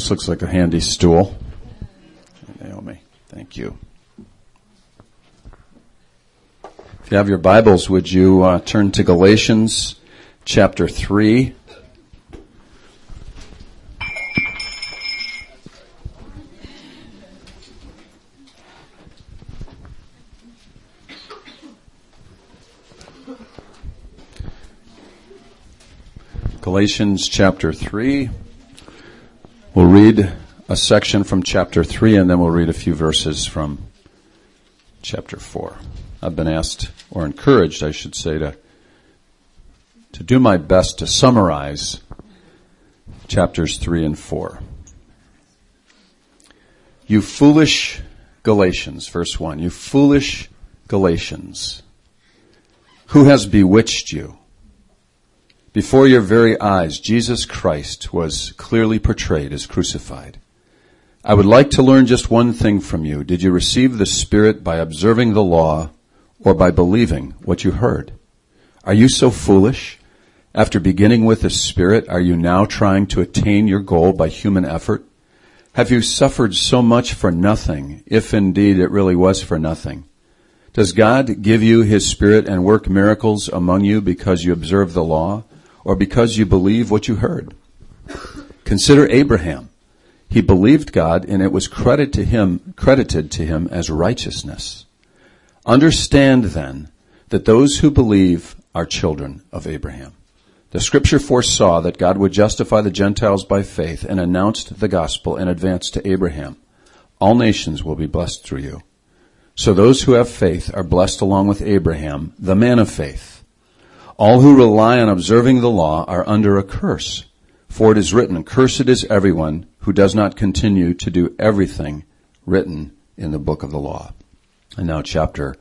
This looks like a handy stool. Naomi, thank you. If you have your Bibles, would you uh, turn to Galatians chapter 3? Galatians chapter 3. We'll read a section from chapter 3 and then we'll read a few verses from chapter 4. I've been asked, or encouraged, I should say, to, to do my best to summarize chapters 3 and 4. You foolish Galatians, verse 1. You foolish Galatians. Who has bewitched you? Before your very eyes, Jesus Christ was clearly portrayed as crucified. I would like to learn just one thing from you. Did you receive the Spirit by observing the law or by believing what you heard? Are you so foolish? After beginning with the Spirit, are you now trying to attain your goal by human effort? Have you suffered so much for nothing, if indeed it really was for nothing? Does God give you His Spirit and work miracles among you because you observe the law? Or because you believe what you heard. Consider Abraham. He believed God and it was credit to him, credited to him as righteousness. Understand then that those who believe are children of Abraham. The scripture foresaw that God would justify the Gentiles by faith and announced the gospel in advance to Abraham. All nations will be blessed through you. So those who have faith are blessed along with Abraham, the man of faith. All who rely on observing the law are under a curse. For it is written, Cursed is everyone who does not continue to do everything written in the book of the law. And now chapter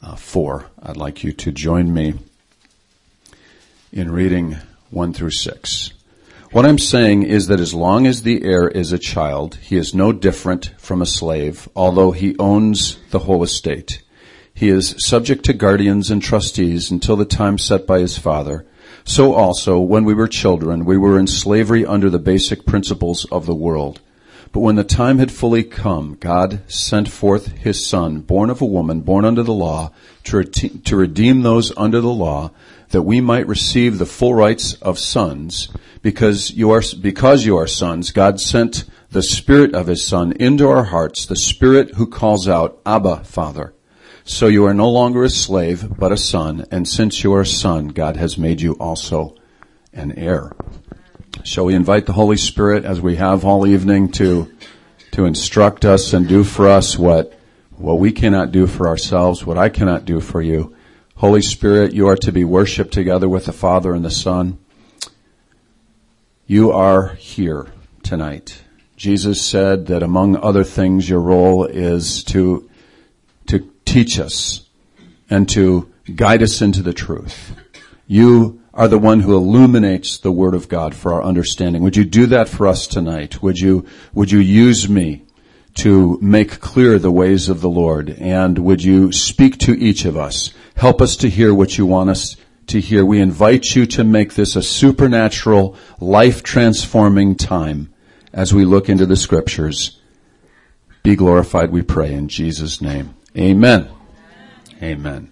uh, 4. I'd like you to join me in reading 1 through 6. What I'm saying is that as long as the heir is a child, he is no different from a slave, although he owns the whole estate. He is subject to guardians and trustees until the time set by his father. So also, when we were children, we were in slavery under the basic principles of the world. But when the time had fully come, God sent forth his son, born of a woman, born under the law, to, re- to redeem those under the law, that we might receive the full rights of sons. Because you are, because you are sons, God sent the spirit of his son into our hearts, the spirit who calls out, Abba, Father. So you are no longer a slave, but a son, and since you are a son, God has made you also an heir. Shall we invite the Holy Spirit as we have all evening to, to instruct us and do for us what, what we cannot do for ourselves, what I cannot do for you. Holy Spirit, you are to be worshiped together with the Father and the Son. You are here tonight. Jesus said that among other things, your role is to teach us and to guide us into the truth. You are the one who illuminates the Word of God for our understanding. Would you do that for us tonight? Would you, would you use me to make clear the ways of the Lord? And would you speak to each of us? Help us to hear what you want us to hear. We invite you to make this a supernatural, life transforming time as we look into the scriptures. Be glorified, we pray, in Jesus' name. Amen. Amen.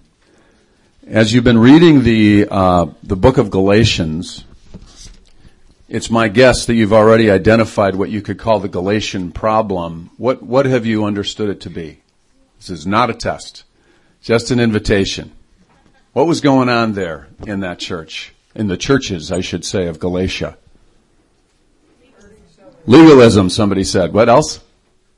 As you've been reading the uh, the book of Galatians, it's my guess that you've already identified what you could call the Galatian problem. What what have you understood it to be? This is not a test, just an invitation. What was going on there in that church, in the churches, I should say, of Galatia? Legalism, somebody said. What else?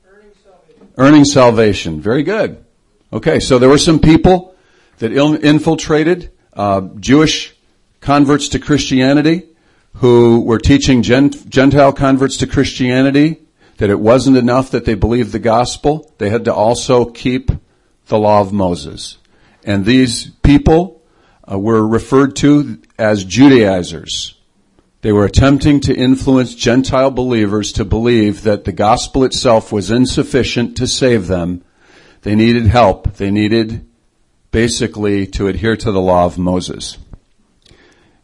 Earning salvation. Earning salvation. Very good. Okay, so there were some people that infiltrated uh, Jewish converts to Christianity who were teaching Gentile converts to Christianity that it wasn't enough that they believed the gospel. They had to also keep the law of Moses. And these people uh, were referred to as Judaizers. They were attempting to influence Gentile believers to believe that the gospel itself was insufficient to save them they needed help. They needed basically to adhere to the law of Moses.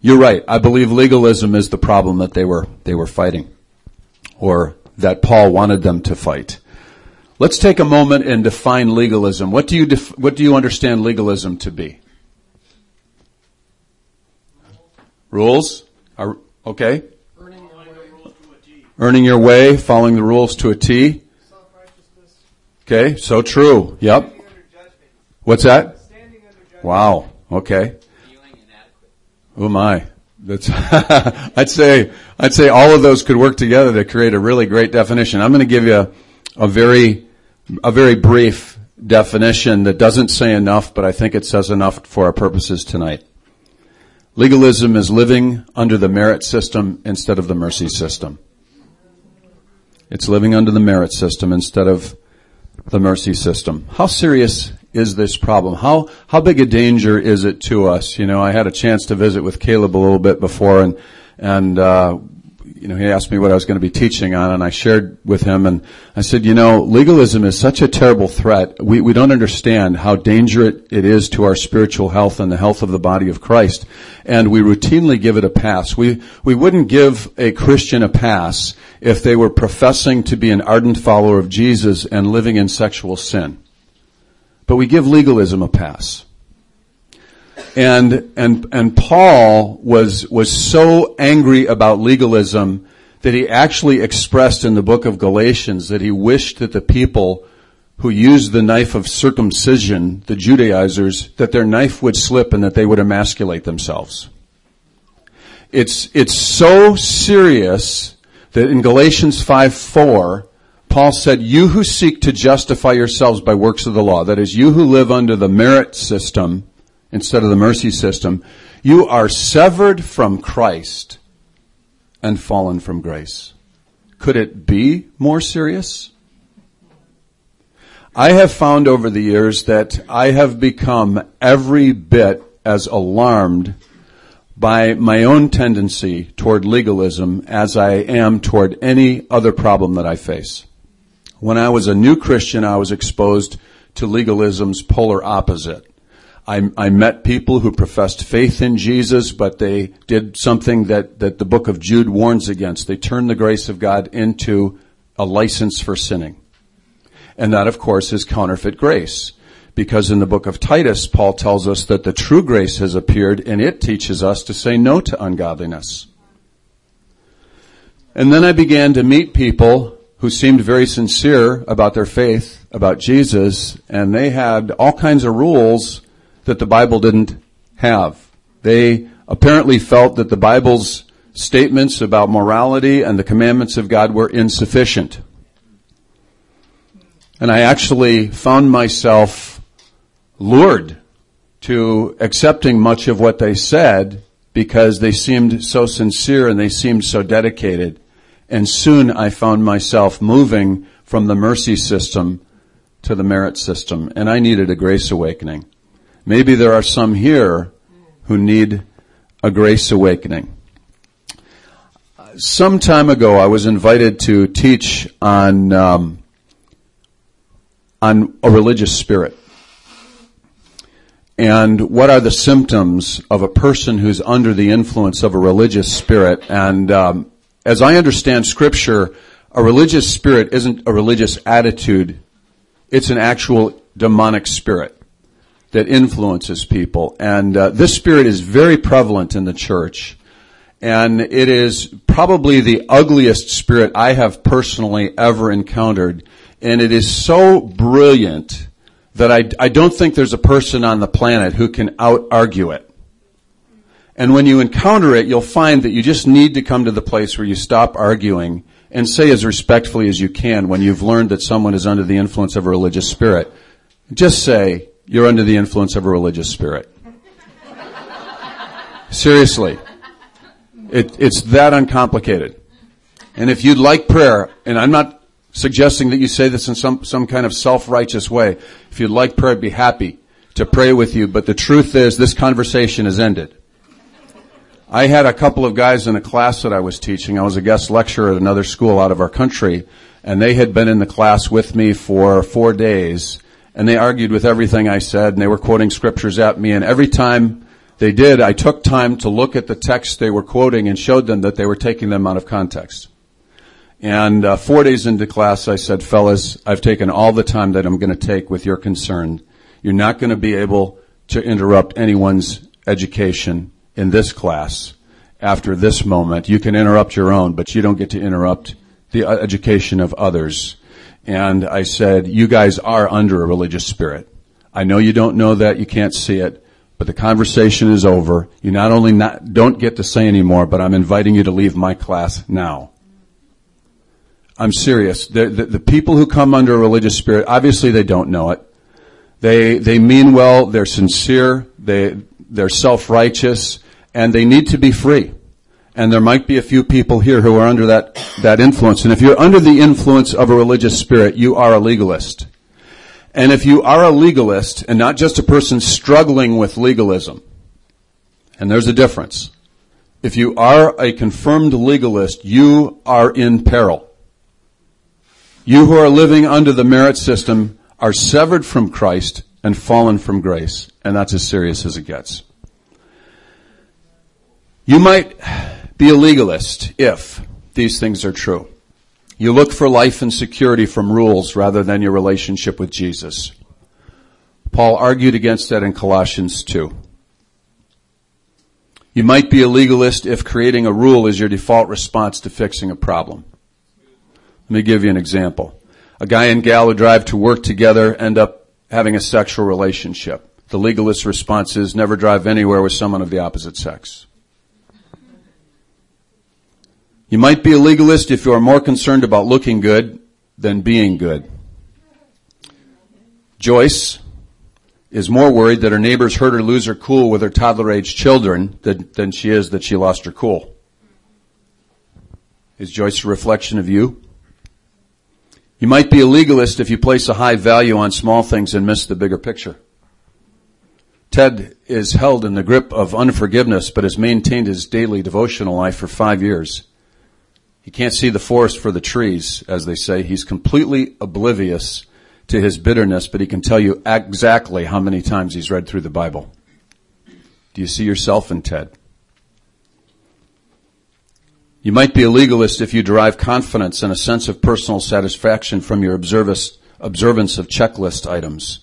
You're right. I believe legalism is the problem that they were, they were fighting or that Paul wanted them to fight. Let's take a moment and define legalism. What do you def- what do you understand legalism to be? Rules? Are, okay. Earning your way, following the rules to a T. Okay, so true. Yep. What's that? Wow. Okay. Oh my. That's, I'd say, I'd say all of those could work together to create a really great definition. I'm going to give you a, a very, a very brief definition that doesn't say enough, but I think it says enough for our purposes tonight. Legalism is living under the merit system instead of the mercy system. It's living under the merit system instead of the mercy system. How serious is this problem? How how big a danger is it to us? You know, I had a chance to visit with Caleb a little bit before, and and uh, you know he asked me what I was going to be teaching on, and I shared with him, and I said, you know, legalism is such a terrible threat. We we don't understand how dangerous it is to our spiritual health and the health of the body of Christ, and we routinely give it a pass. We we wouldn't give a Christian a pass if they were professing to be an ardent follower of Jesus and living in sexual sin. But we give legalism a pass. And, and, and Paul was, was so angry about legalism that he actually expressed in the book of Galatians that he wished that the people who used the knife of circumcision, the Judaizers, that their knife would slip and that they would emasculate themselves. It's, it's so serious that in Galatians 5 4, Paul said, you who seek to justify yourselves by works of the law, that is, you who live under the merit system instead of the mercy system, you are severed from Christ and fallen from grace. Could it be more serious? I have found over the years that I have become every bit as alarmed by my own tendency toward legalism as I am toward any other problem that I face. When I was a new Christian, I was exposed to legalism's polar opposite. I, I, met people who professed faith in Jesus, but they did something that, that the book of Jude warns against. They turned the grace of God into a license for sinning. And that, of course, is counterfeit grace. Because in the book of Titus, Paul tells us that the true grace has appeared and it teaches us to say no to ungodliness. And then I began to meet people who seemed very sincere about their faith, about Jesus, and they had all kinds of rules that the Bible didn't have. They apparently felt that the Bible's statements about morality and the commandments of God were insufficient. And I actually found myself lured to accepting much of what they said because they seemed so sincere and they seemed so dedicated. And soon I found myself moving from the mercy system to the merit system. And I needed a grace awakening. Maybe there are some here who need a grace awakening. Some time ago, I was invited to teach on um, on a religious spirit, and what are the symptoms of a person who's under the influence of a religious spirit. And um, as I understand scripture, a religious spirit isn't a religious attitude. It's an actual demonic spirit that influences people. And uh, this spirit is very prevalent in the church. And it is probably the ugliest spirit I have personally ever encountered. And it is so brilliant that I, I don't think there's a person on the planet who can out argue it. And when you encounter it, you'll find that you just need to come to the place where you stop arguing and say as respectfully as you can when you've learned that someone is under the influence of a religious spirit. Just say, you're under the influence of a religious spirit. Seriously. It, it's that uncomplicated. And if you'd like prayer, and I'm not suggesting that you say this in some, some kind of self-righteous way. If you'd like prayer, I'd be happy to pray with you. But the truth is, this conversation is ended. I had a couple of guys in a class that I was teaching. I was a guest lecturer at another school out of our country, and they had been in the class with me for four days, and they argued with everything I said, and they were quoting scriptures at me, and every time they did, I took time to look at the text they were quoting and showed them that they were taking them out of context. And uh, four days into class, I said, fellas, I've taken all the time that I'm going to take with your concern. You're not going to be able to interrupt anyone's education in this class after this moment. You can interrupt your own, but you don't get to interrupt the uh, education of others. And I said, you guys are under a religious spirit. I know you don't know that, you can't see it, but the conversation is over. You not only not, don't get to say anymore, but I'm inviting you to leave my class now. I'm serious. The, the, the, people who come under a religious spirit, obviously they don't know it. They, they mean well, they're sincere, they, they're self-righteous, and they need to be free. And there might be a few people here who are under that, that influence. And if you're under the influence of a religious spirit, you are a legalist. And if you are a legalist, and not just a person struggling with legalism, and there's a difference. If you are a confirmed legalist, you are in peril. You who are living under the merit system are severed from Christ and fallen from grace. And that's as serious as it gets. You might be a legalist if these things are true. You look for life and security from rules rather than your relationship with Jesus. Paul argued against that in Colossians 2. You might be a legalist if creating a rule is your default response to fixing a problem. Let me give you an example. A guy and gal who drive to work together end up having a sexual relationship. The legalist response is never drive anywhere with someone of the opposite sex. You might be a legalist if you are more concerned about looking good than being good. Joyce is more worried that her neighbors hurt her lose her cool with her toddler age children than, than she is that she lost her cool. Is Joyce a reflection of you? You might be a legalist if you place a high value on small things and miss the bigger picture. Ted is held in the grip of unforgiveness, but has maintained his daily devotional life for five years. He can't see the forest for the trees, as they say. He's completely oblivious to his bitterness, but he can tell you exactly how many times he's read through the Bible. Do you see yourself in Ted? You might be a legalist if you derive confidence and a sense of personal satisfaction from your observance of checklist items.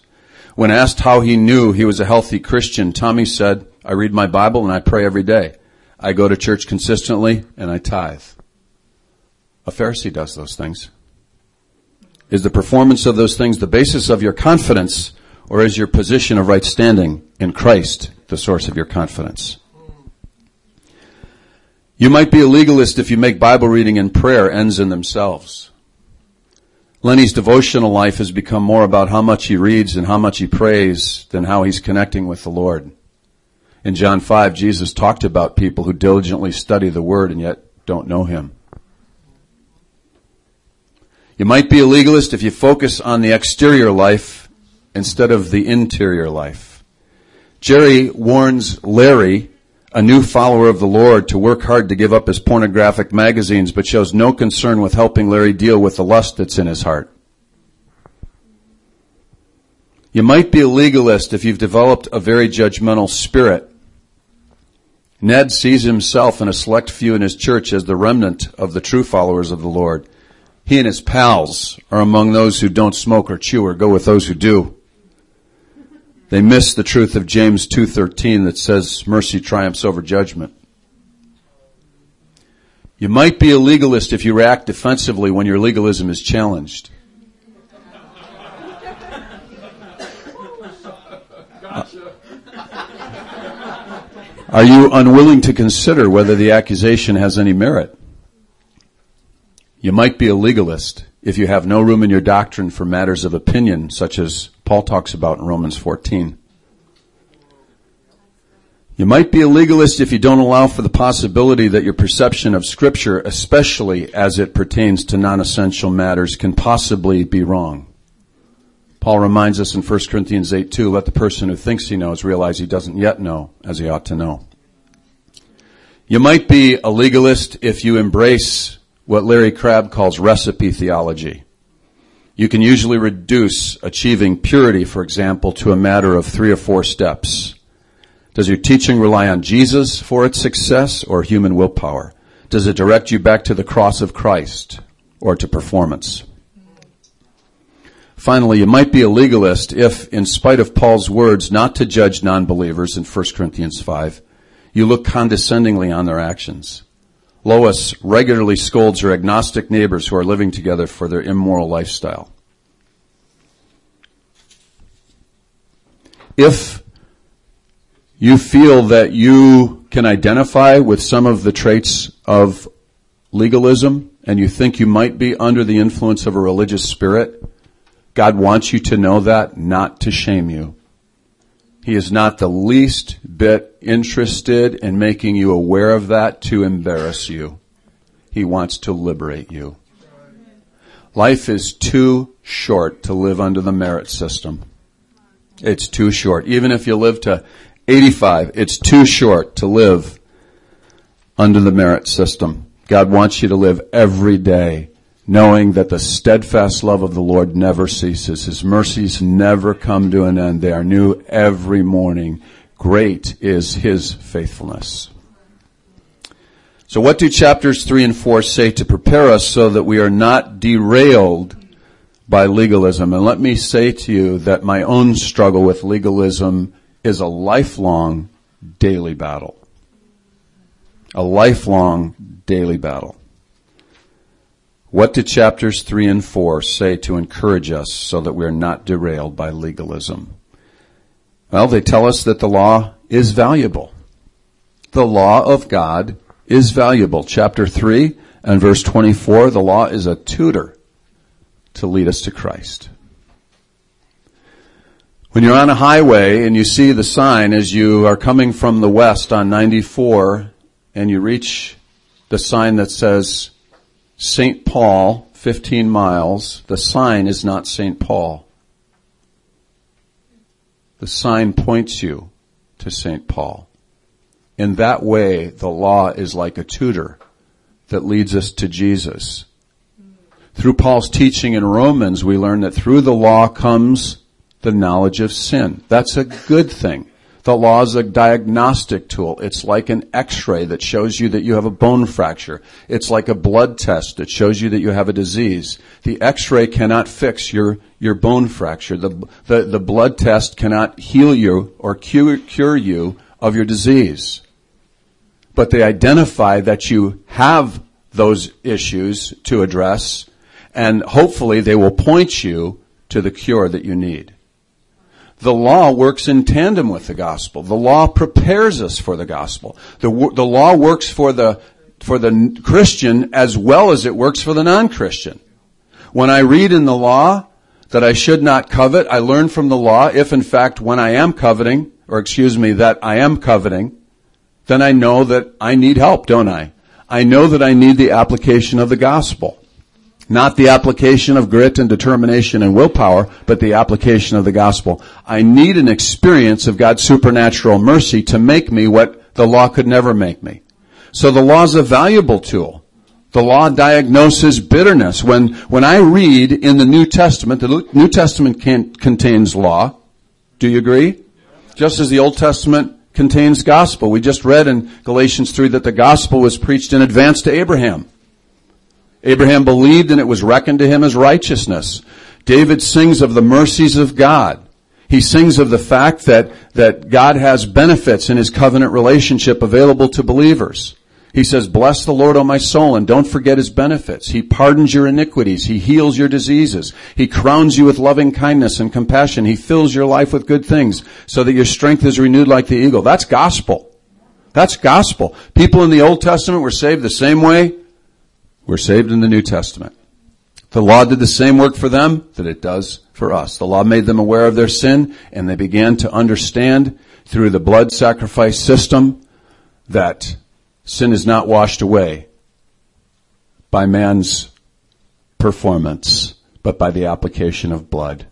When asked how he knew he was a healthy Christian, Tommy said, I read my Bible and I pray every day. I go to church consistently and I tithe. A Pharisee does those things. Is the performance of those things the basis of your confidence or is your position of right standing in Christ the source of your confidence? You might be a legalist if you make Bible reading and prayer ends in themselves. Lenny's devotional life has become more about how much he reads and how much he prays than how he's connecting with the Lord. In John 5, Jesus talked about people who diligently study the Word and yet don't know Him. You might be a legalist if you focus on the exterior life instead of the interior life. Jerry warns Larry a new follower of the Lord to work hard to give up his pornographic magazines, but shows no concern with helping Larry deal with the lust that's in his heart. You might be a legalist if you've developed a very judgmental spirit. Ned sees himself and a select few in his church as the remnant of the true followers of the Lord. He and his pals are among those who don't smoke or chew or go with those who do. They miss the truth of James 2.13 that says mercy triumphs over judgment. You might be a legalist if you react defensively when your legalism is challenged. Are you unwilling to consider whether the accusation has any merit? You might be a legalist if you have no room in your doctrine for matters of opinion, such as Paul talks about in Romans 14. You might be a legalist if you don't allow for the possibility that your perception of scripture, especially as it pertains to non-essential matters, can possibly be wrong. Paul reminds us in 1 Corinthians 8 2, let the person who thinks he knows realize he doesn't yet know as he ought to know. You might be a legalist if you embrace what Larry Crabb calls recipe theology. You can usually reduce achieving purity, for example, to a matter of three or four steps. Does your teaching rely on Jesus for its success or human willpower? Does it direct you back to the cross of Christ or to performance. Finally, you might be a legalist if, in spite of Paul's words not to judge non-believers in 1 Corinthians 5, you look condescendingly on their actions. Lois regularly scolds her agnostic neighbors who are living together for their immoral lifestyle. If you feel that you can identify with some of the traits of legalism and you think you might be under the influence of a religious spirit, God wants you to know that, not to shame you. He is not the least bit interested in making you aware of that to embarrass you. He wants to liberate you. Life is too short to live under the merit system. It's too short. Even if you live to 85, it's too short to live under the merit system. God wants you to live every day knowing that the steadfast love of the Lord never ceases. His mercies never come to an end. They are new every morning. Great is His faithfulness. So what do chapters three and four say to prepare us so that we are not derailed by legalism? And let me say to you that my own struggle with legalism is a lifelong daily battle. A lifelong daily battle. What do chapters 3 and 4 say to encourage us so that we're not derailed by legalism? Well, they tell us that the law is valuable. The law of God is valuable. Chapter 3 and verse 24, the law is a tutor to lead us to Christ. When you're on a highway and you see the sign as you are coming from the west on 94 and you reach the sign that says St. Paul, 15 miles, the sign is not St. Paul. The sign points you to St. Paul. In that way, the law is like a tutor that leads us to Jesus. Through Paul's teaching in Romans, we learn that through the law comes the knowledge of sin. That's a good thing. The law is a diagnostic tool. It's like an x-ray that shows you that you have a bone fracture. It's like a blood test that shows you that you have a disease. The x-ray cannot fix your, your bone fracture. The, the, the blood test cannot heal you or cure, cure you of your disease. But they identify that you have those issues to address and hopefully they will point you to the cure that you need. The law works in tandem with the gospel. The law prepares us for the gospel. The, the law works for the, for the Christian as well as it works for the non-Christian. When I read in the law that I should not covet, I learn from the law if in fact when I am coveting, or excuse me, that I am coveting, then I know that I need help, don't I? I know that I need the application of the gospel. Not the application of grit and determination and willpower, but the application of the gospel. I need an experience of God's supernatural mercy to make me what the law could never make me. So the law is a valuable tool. The law diagnoses bitterness. When, when I read in the New Testament, the New Testament contains law. Do you agree? Just as the Old Testament contains gospel. We just read in Galatians 3 that the gospel was preached in advance to Abraham. Abraham believed and it was reckoned to him as righteousness. David sings of the mercies of God. He sings of the fact that, that God has benefits in his covenant relationship available to believers. He says, bless the Lord, O my soul, and don't forget his benefits. He pardons your iniquities. He heals your diseases. He crowns you with loving kindness and compassion. He fills your life with good things so that your strength is renewed like the eagle. That's gospel. That's gospel. People in the Old Testament were saved the same way we're saved in the New Testament. The law did the same work for them that it does for us. The law made them aware of their sin and they began to understand through the blood sacrifice system that sin is not washed away by man's performance, but by the application of blood.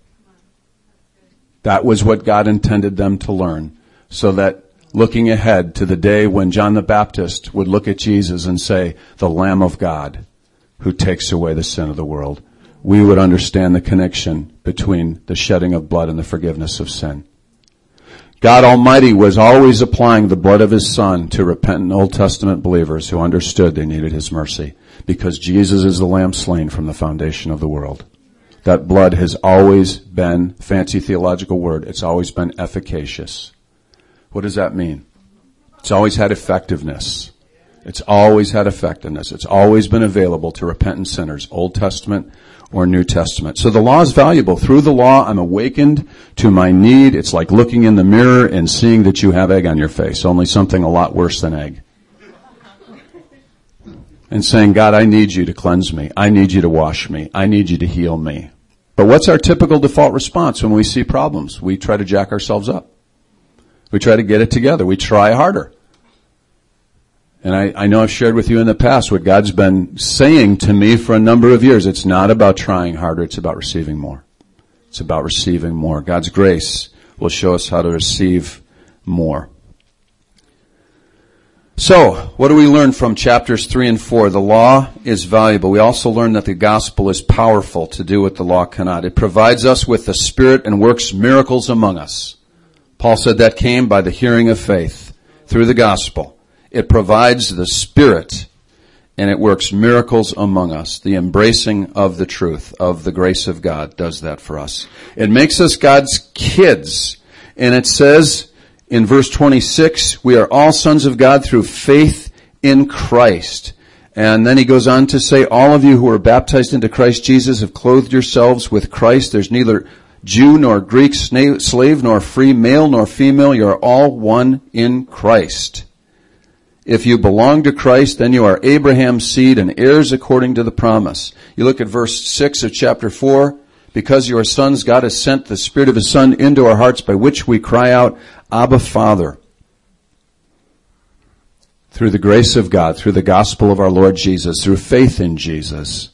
That was what God intended them to learn so that looking ahead to the day when John the Baptist would look at Jesus and say, the Lamb of God who takes away the sin of the world, we would understand the connection between the shedding of blood and the forgiveness of sin. God Almighty was always applying the blood of His Son to repentant Old Testament believers who understood they needed His mercy. Because Jesus is the lamb slain from the foundation of the world. That blood has always been, fancy theological word, it's always been efficacious. What does that mean? It's always had effectiveness. It's always had effectiveness. It's always been available to repentant sinners, Old Testament or New Testament. So the law is valuable. Through the law, I'm awakened to my need. It's like looking in the mirror and seeing that you have egg on your face, only something a lot worse than egg. And saying, God, I need you to cleanse me. I need you to wash me. I need you to heal me. But what's our typical default response when we see problems? We try to jack ourselves up. We try to get it together. We try harder. And I, I, know I've shared with you in the past what God's been saying to me for a number of years. It's not about trying harder, it's about receiving more. It's about receiving more. God's grace will show us how to receive more. So, what do we learn from chapters 3 and 4? The law is valuable. We also learn that the gospel is powerful to do what the law cannot. It provides us with the Spirit and works miracles among us. Paul said that came by the hearing of faith through the gospel. It provides the Spirit and it works miracles among us. The embracing of the truth, of the grace of God does that for us. It makes us God's kids. And it says in verse 26, we are all sons of God through faith in Christ. And then he goes on to say, all of you who are baptized into Christ Jesus have clothed yourselves with Christ. There's neither Jew nor Greek, slave nor free, male nor female. You are all one in Christ. If you belong to Christ, then you are Abraham's seed and heirs according to the promise. You look at verse 6 of chapter 4. Because you are sons, God has sent the Spirit of His Son into our hearts by which we cry out, Abba Father. Through the grace of God, through the gospel of our Lord Jesus, through faith in Jesus,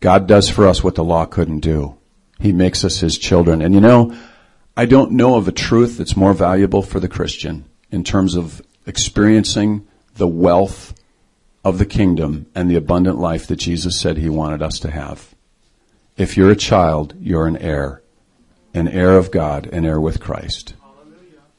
God does for us what the law couldn't do. He makes us His children. And you know, I don't know of a truth that's more valuable for the Christian in terms of experiencing the wealth of the kingdom and the abundant life that Jesus said he wanted us to have. If you're a child, you're an heir. An heir of God, an heir with Christ.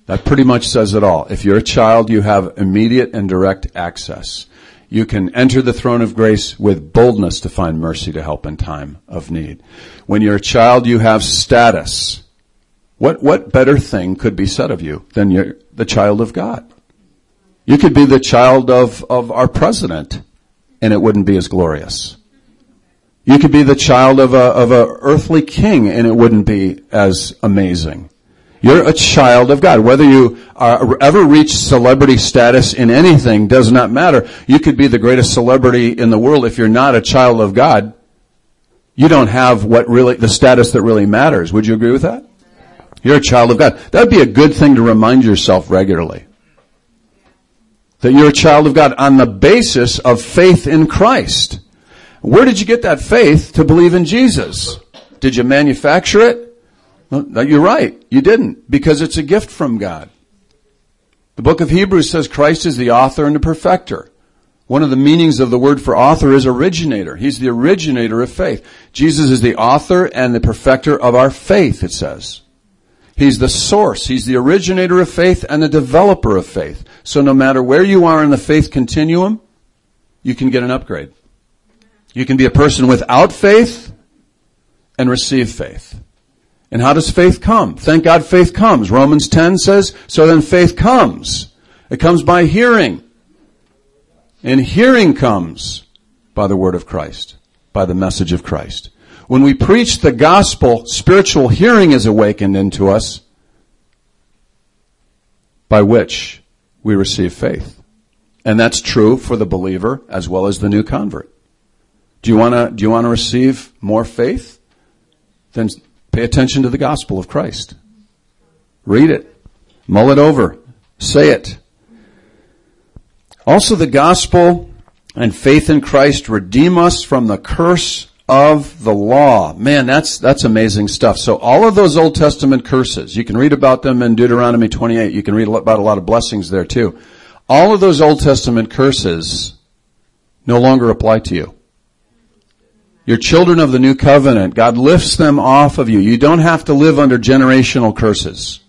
That pretty much says it all. If you're a child, you have immediate and direct access. You can enter the throne of grace with boldness to find mercy to help in time of need. When you're a child, you have status. What, what better thing could be said of you than you're the child of God? You could be the child of, of our president and it wouldn't be as glorious. You could be the child of a, of a earthly king and it wouldn't be as amazing. You're a child of God. Whether you are, ever reach celebrity status in anything does not matter. You could be the greatest celebrity in the world if you're not a child of God. You don't have what really, the status that really matters. Would you agree with that? You're a child of God. That would be a good thing to remind yourself regularly that you're a child of God on the basis of faith in Christ. Where did you get that faith to believe in Jesus? Did you manufacture it? Well, you're right. You didn't because it's a gift from God. The book of Hebrews says Christ is the author and the perfecter. One of the meanings of the word for author is originator. He's the originator of faith. Jesus is the author and the perfecter of our faith, it says. He's the source. He's the originator of faith and the developer of faith. So no matter where you are in the faith continuum, you can get an upgrade. You can be a person without faith and receive faith. And how does faith come? Thank God faith comes. Romans 10 says, so then faith comes. It comes by hearing. And hearing comes by the word of Christ, by the message of Christ. When we preach the gospel, spiritual hearing is awakened into us by which we receive faith. And that's true for the believer as well as the new convert. Do you want to, do you want to receive more faith? Then pay attention to the gospel of Christ. Read it. Mull it over. Say it. Also the gospel and faith in Christ redeem us from the curse of the law. Man, that's, that's amazing stuff. So all of those Old Testament curses, you can read about them in Deuteronomy 28. You can read about a lot of blessings there too. All of those Old Testament curses no longer apply to you. You're children of the new covenant. God lifts them off of you. You don't have to live under generational curses.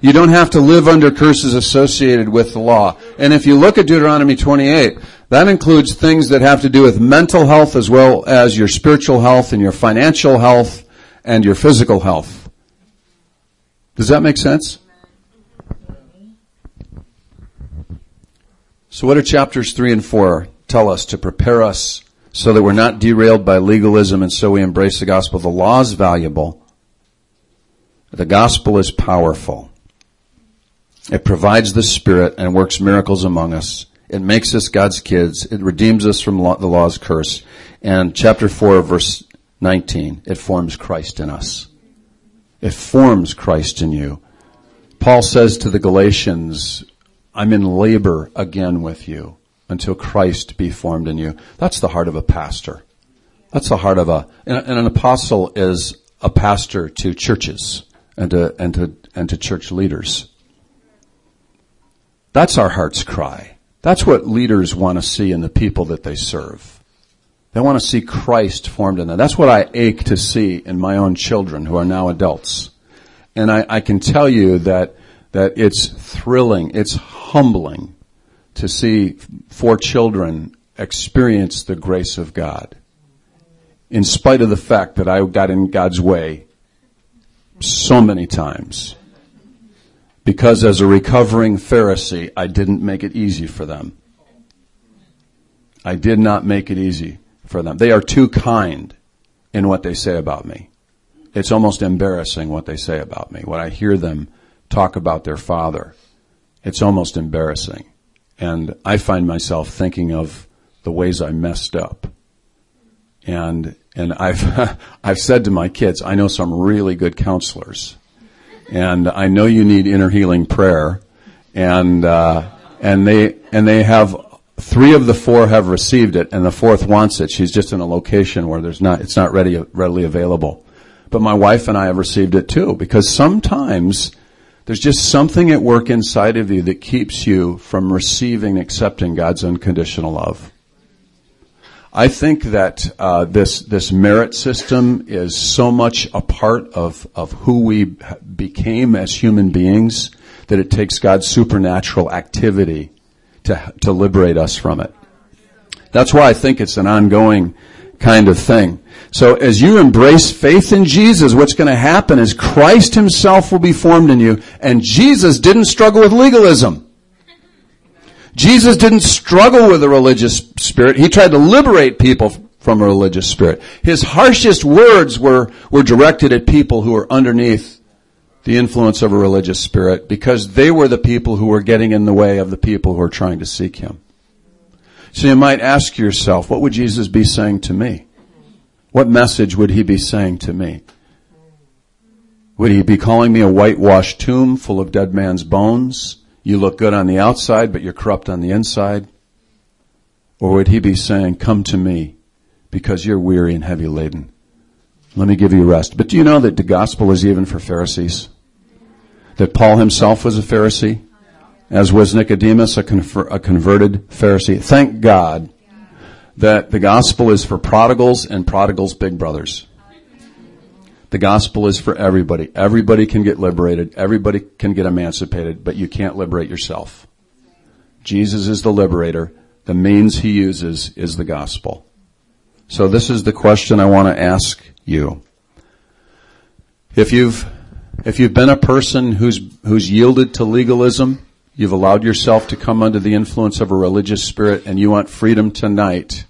You don't have to live under curses associated with the law. And if you look at Deuteronomy 28, That includes things that have to do with mental health as well as your spiritual health and your financial health and your physical health. Does that make sense? So what do chapters three and four tell us to prepare us so that we're not derailed by legalism and so we embrace the gospel? The law is valuable. The gospel is powerful. It provides the spirit and works miracles among us. It makes us God's kids. It redeems us from the law's curse. And chapter 4 verse 19, it forms Christ in us. It forms Christ in you. Paul says to the Galatians, I'm in labor again with you until Christ be formed in you. That's the heart of a pastor. That's the heart of a, and an apostle is a pastor to churches and to, and to, and to church leaders. That's our heart's cry. That's what leaders want to see in the people that they serve. They want to see Christ formed in them. That's what I ache to see in my own children who are now adults. And I, I can tell you that, that it's thrilling, it's humbling to see four children experience the grace of God. In spite of the fact that I got in God's way so many times. Because as a recovering Pharisee, I didn't make it easy for them. I did not make it easy for them. They are too kind in what they say about me. It's almost embarrassing what they say about me. When I hear them talk about their father, it's almost embarrassing. And I find myself thinking of the ways I messed up. And, and I've, I've said to my kids, I know some really good counselors and I know you need inner healing prayer, and uh, and they and they have three of the four have received it, and the fourth wants it. She's just in a location where there's not it's not ready readily available. But my wife and I have received it too because sometimes there's just something at work inside of you that keeps you from receiving, accepting God's unconditional love. I think that uh, this this merit system is so much a part of of who we became as human beings that it takes God's supernatural activity to to liberate us from it. That's why I think it's an ongoing kind of thing. So as you embrace faith in Jesus, what's going to happen is Christ himself will be formed in you and Jesus didn't struggle with legalism. Jesus didn't struggle with a religious spirit. He tried to liberate people from a religious spirit. His harshest words were, were directed at people who were underneath the influence of a religious spirit because they were the people who were getting in the way of the people who were trying to seek him. So you might ask yourself, what would Jesus be saying to me? What message would he be saying to me? Would he be calling me a whitewashed tomb full of dead man's bones? You look good on the outside, but you're corrupt on the inside? Or would he be saying, come to me because you're weary and heavy laden? Let me give you rest. But do you know that the gospel is even for Pharisees? That Paul himself was a Pharisee? As was Nicodemus, a, conver- a converted Pharisee. Thank God that the gospel is for prodigals and prodigals' big brothers. The gospel is for everybody. Everybody can get liberated. Everybody can get emancipated, but you can't liberate yourself. Jesus is the liberator. The means he uses is the gospel. So this is the question I want to ask you. If you've, if you've been a person who's, who's yielded to legalism, you've allowed yourself to come under the influence of a religious spirit and you want freedom tonight,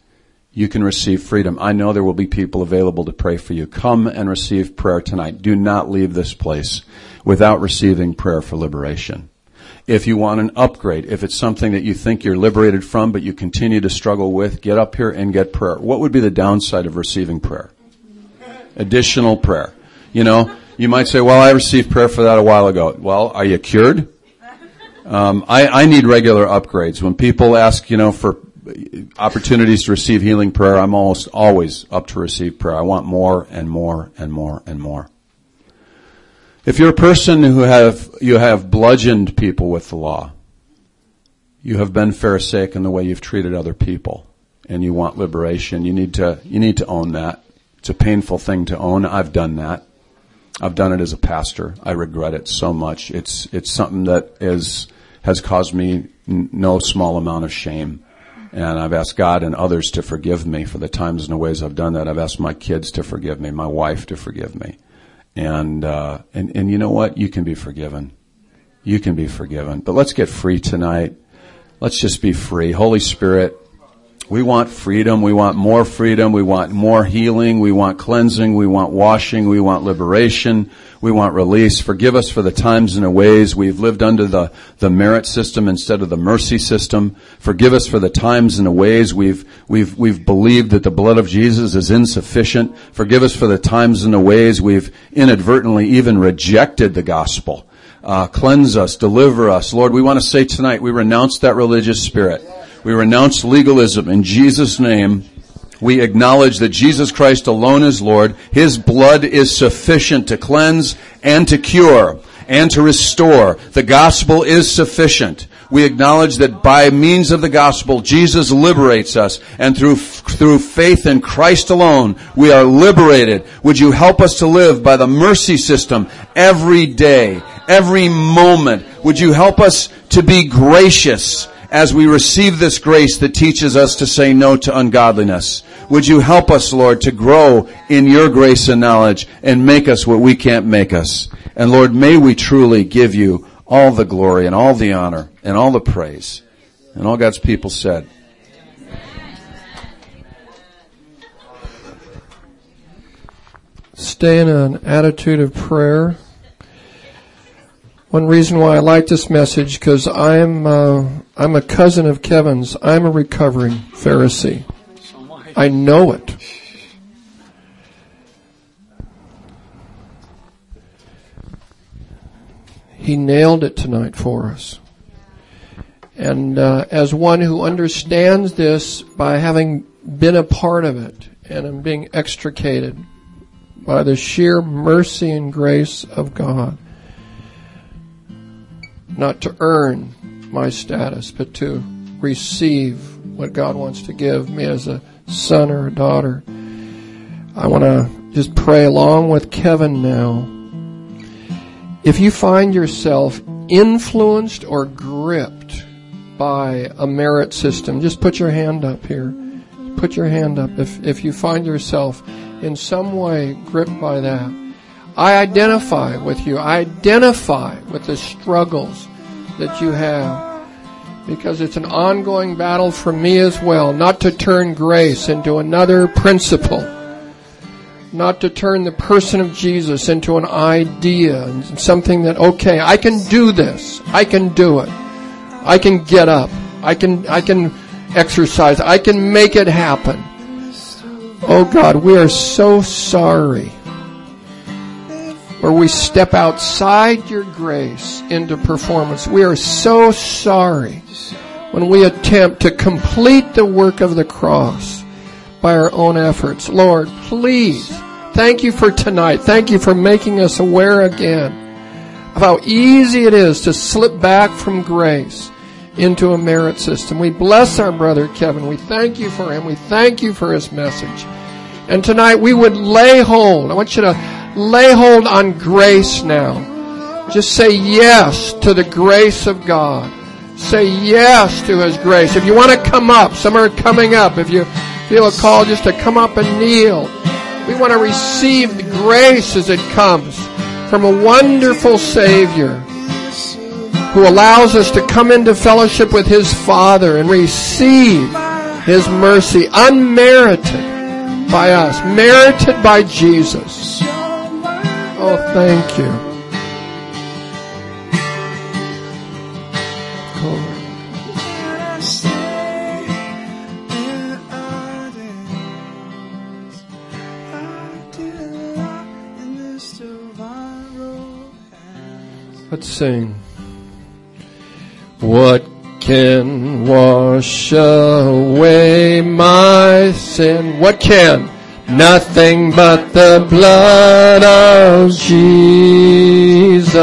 you can receive freedom. I know there will be people available to pray for you. Come and receive prayer tonight. Do not leave this place without receiving prayer for liberation. If you want an upgrade, if it's something that you think you're liberated from but you continue to struggle with, get up here and get prayer. What would be the downside of receiving prayer? Additional prayer. You know, you might say, well, I received prayer for that a while ago. Well, are you cured? Um, I, I need regular upgrades. When people ask, you know, for opportunities to receive healing prayer, I'm almost always up to receive prayer. I want more and more and more and more. If you're a person who have, you have bludgeoned people with the law, you have been pharisaic in the way you've treated other people, and you want liberation, you need to, you need to own that. It's a painful thing to own. I've done that. I've done it as a pastor. I regret it so much. It's, it's something that is, has caused me no small amount of shame And I've asked God and others to forgive me for the times and the ways I've done that. I've asked my kids to forgive me, my wife to forgive me. And, uh, and, and you know what? You can be forgiven. You can be forgiven. But let's get free tonight. Let's just be free. Holy Spirit, we want freedom. We want more freedom. We want more healing. We want cleansing. We want washing. We want liberation. We want release. Forgive us for the times and the ways we've lived under the, the merit system instead of the mercy system. Forgive us for the times and the ways we've, we've, we've believed that the blood of Jesus is insufficient. Forgive us for the times and the ways we've inadvertently even rejected the gospel. Uh, cleanse us, deliver us. Lord, we want to say tonight, we renounce that religious spirit. We renounce legalism in Jesus' name. We acknowledge that Jesus Christ alone is Lord. His blood is sufficient to cleanse and to cure and to restore. The gospel is sufficient. We acknowledge that by means of the gospel, Jesus liberates us, and through, through faith in Christ alone, we are liberated. Would you help us to live by the mercy system every day, every moment? Would you help us to be gracious as we receive this grace that teaches us to say no to ungodliness. Would you help us, Lord, to grow in your grace and knowledge and make us what we can't make us. And Lord, may we truly give you all the glory and all the honor and all the praise. And all God's people said, Stay in an attitude of prayer. One reason why I like this message because I'm uh, I'm a cousin of Kevin's. I'm a recovering Pharisee. I know it. He nailed it tonight for us. And uh, as one who understands this by having been a part of it and I'm being extricated by the sheer mercy and grace of God, not to earn my status, but to receive what God wants to give me as a son or a daughter. I want to just pray along with Kevin now. If you find yourself influenced or gripped by a merit system, just put your hand up here. Put your hand up if, if you find yourself in some way gripped by that. I identify with you. I identify with the struggles that you have because it's an ongoing battle for me as well, not to turn grace into another principle, not to turn the person of Jesus into an idea and something that, okay, I can do this. I can do it. I can get up. I can, I can exercise. I can make it happen. Oh God, we are so sorry where we step outside your grace into performance. We are so sorry when we attempt to complete the work of the cross by our own efforts. Lord, please, thank you for tonight. Thank you for making us aware again of how easy it is to slip back from grace into a merit system. We bless our brother Kevin. We thank you for him. We thank you for his message. And tonight we would lay hold. I want you to lay hold on grace now. Just say yes to the grace of God. Say yes to His grace. If you want to come up, some are coming up. If you feel a call just to come up and kneel, we want to receive the grace as it comes from a wonderful Savior who allows us to come into fellowship with His Father and receive His mercy unmerited by us, merited by Jesus. Oh, thank you. Let's sing. What can wash away my sin? What can? Nothing but the blood of Jesus.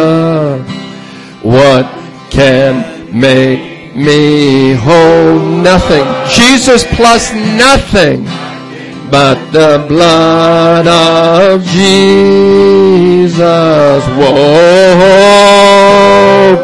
What can make me whole? Nothing. Jesus plus nothing but the blood of Jesus. Whoa,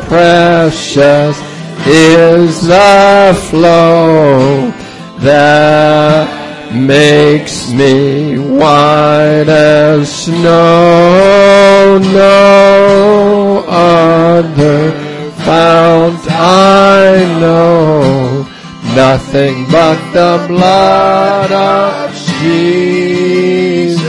precious is the flow that makes me white as snow. No other fount I know, nothing but the blood of Jesus.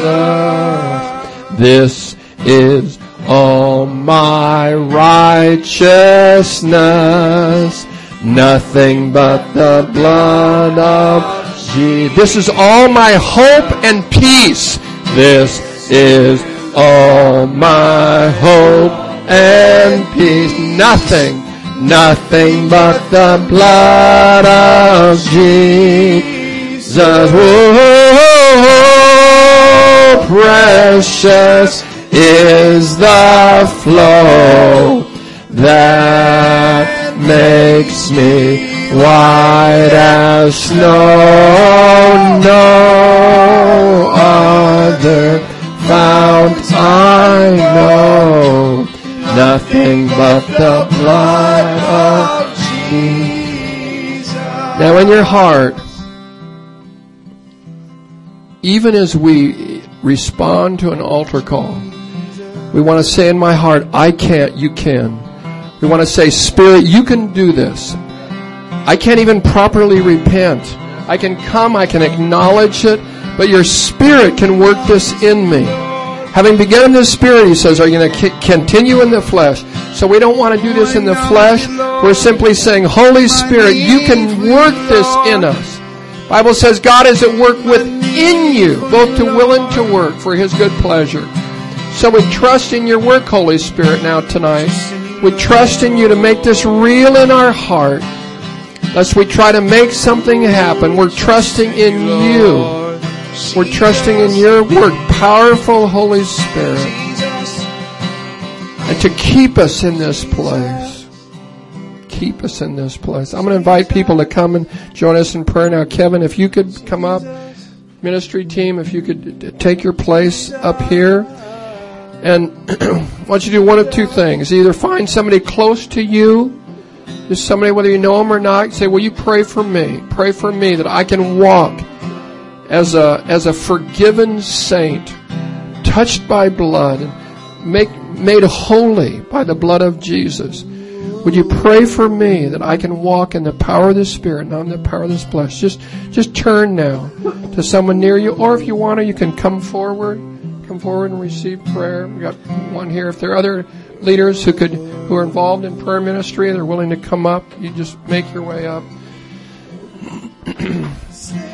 This is all my righteousness. Nothing but the blood of Jesus. This is all my hope and peace. This is all my hope and peace. Nothing, nothing but the blood of Jesus. Oh, precious is the flow that makes me white as snow. No other fount I know, nothing but the blood of Jesus. Now in your heart, even as we respond to an altar call, we want to say in my heart, I can't, you can. We want to say, Spirit, you can do this. I can't even properly repent. I can come, I can acknowledge it, but your Spirit can work this in me. Having begun in the Spirit, he says, are you going to continue in the flesh? So we don't want to do this in the flesh. We're simply saying, Holy Spirit, you can work this in us. Bible says God is at work within you, both to will and to work for His good pleasure. So we trust in your work, Holy Spirit, now tonight. We trust in you to make this real in our heart. Lest we try to make something happen. We're trusting in you. We're trusting in your work, powerful Holy Spirit. And to keep us in this place. Keep us in this place. I'm going to invite people to come and join us in prayer now. Kevin, if you could come up, ministry team, if you could take your place up here. And I want you to do one of two things. Either find somebody close to you, just somebody, whether you know them or not, say, will you pray for me? Pray for me that I can walk as a, as a forgiven saint, touched by blood, and make, made holy by the blood of Jesus. Would you pray for me that I can walk in the power of the Spirit, not in the power of this flesh? Just, just turn now to someone near you, or if you want to, you can come forward come forward and receive prayer. We got one here. If there are other leaders who could who are involved in prayer ministry, they're willing to come up. You just make your way up.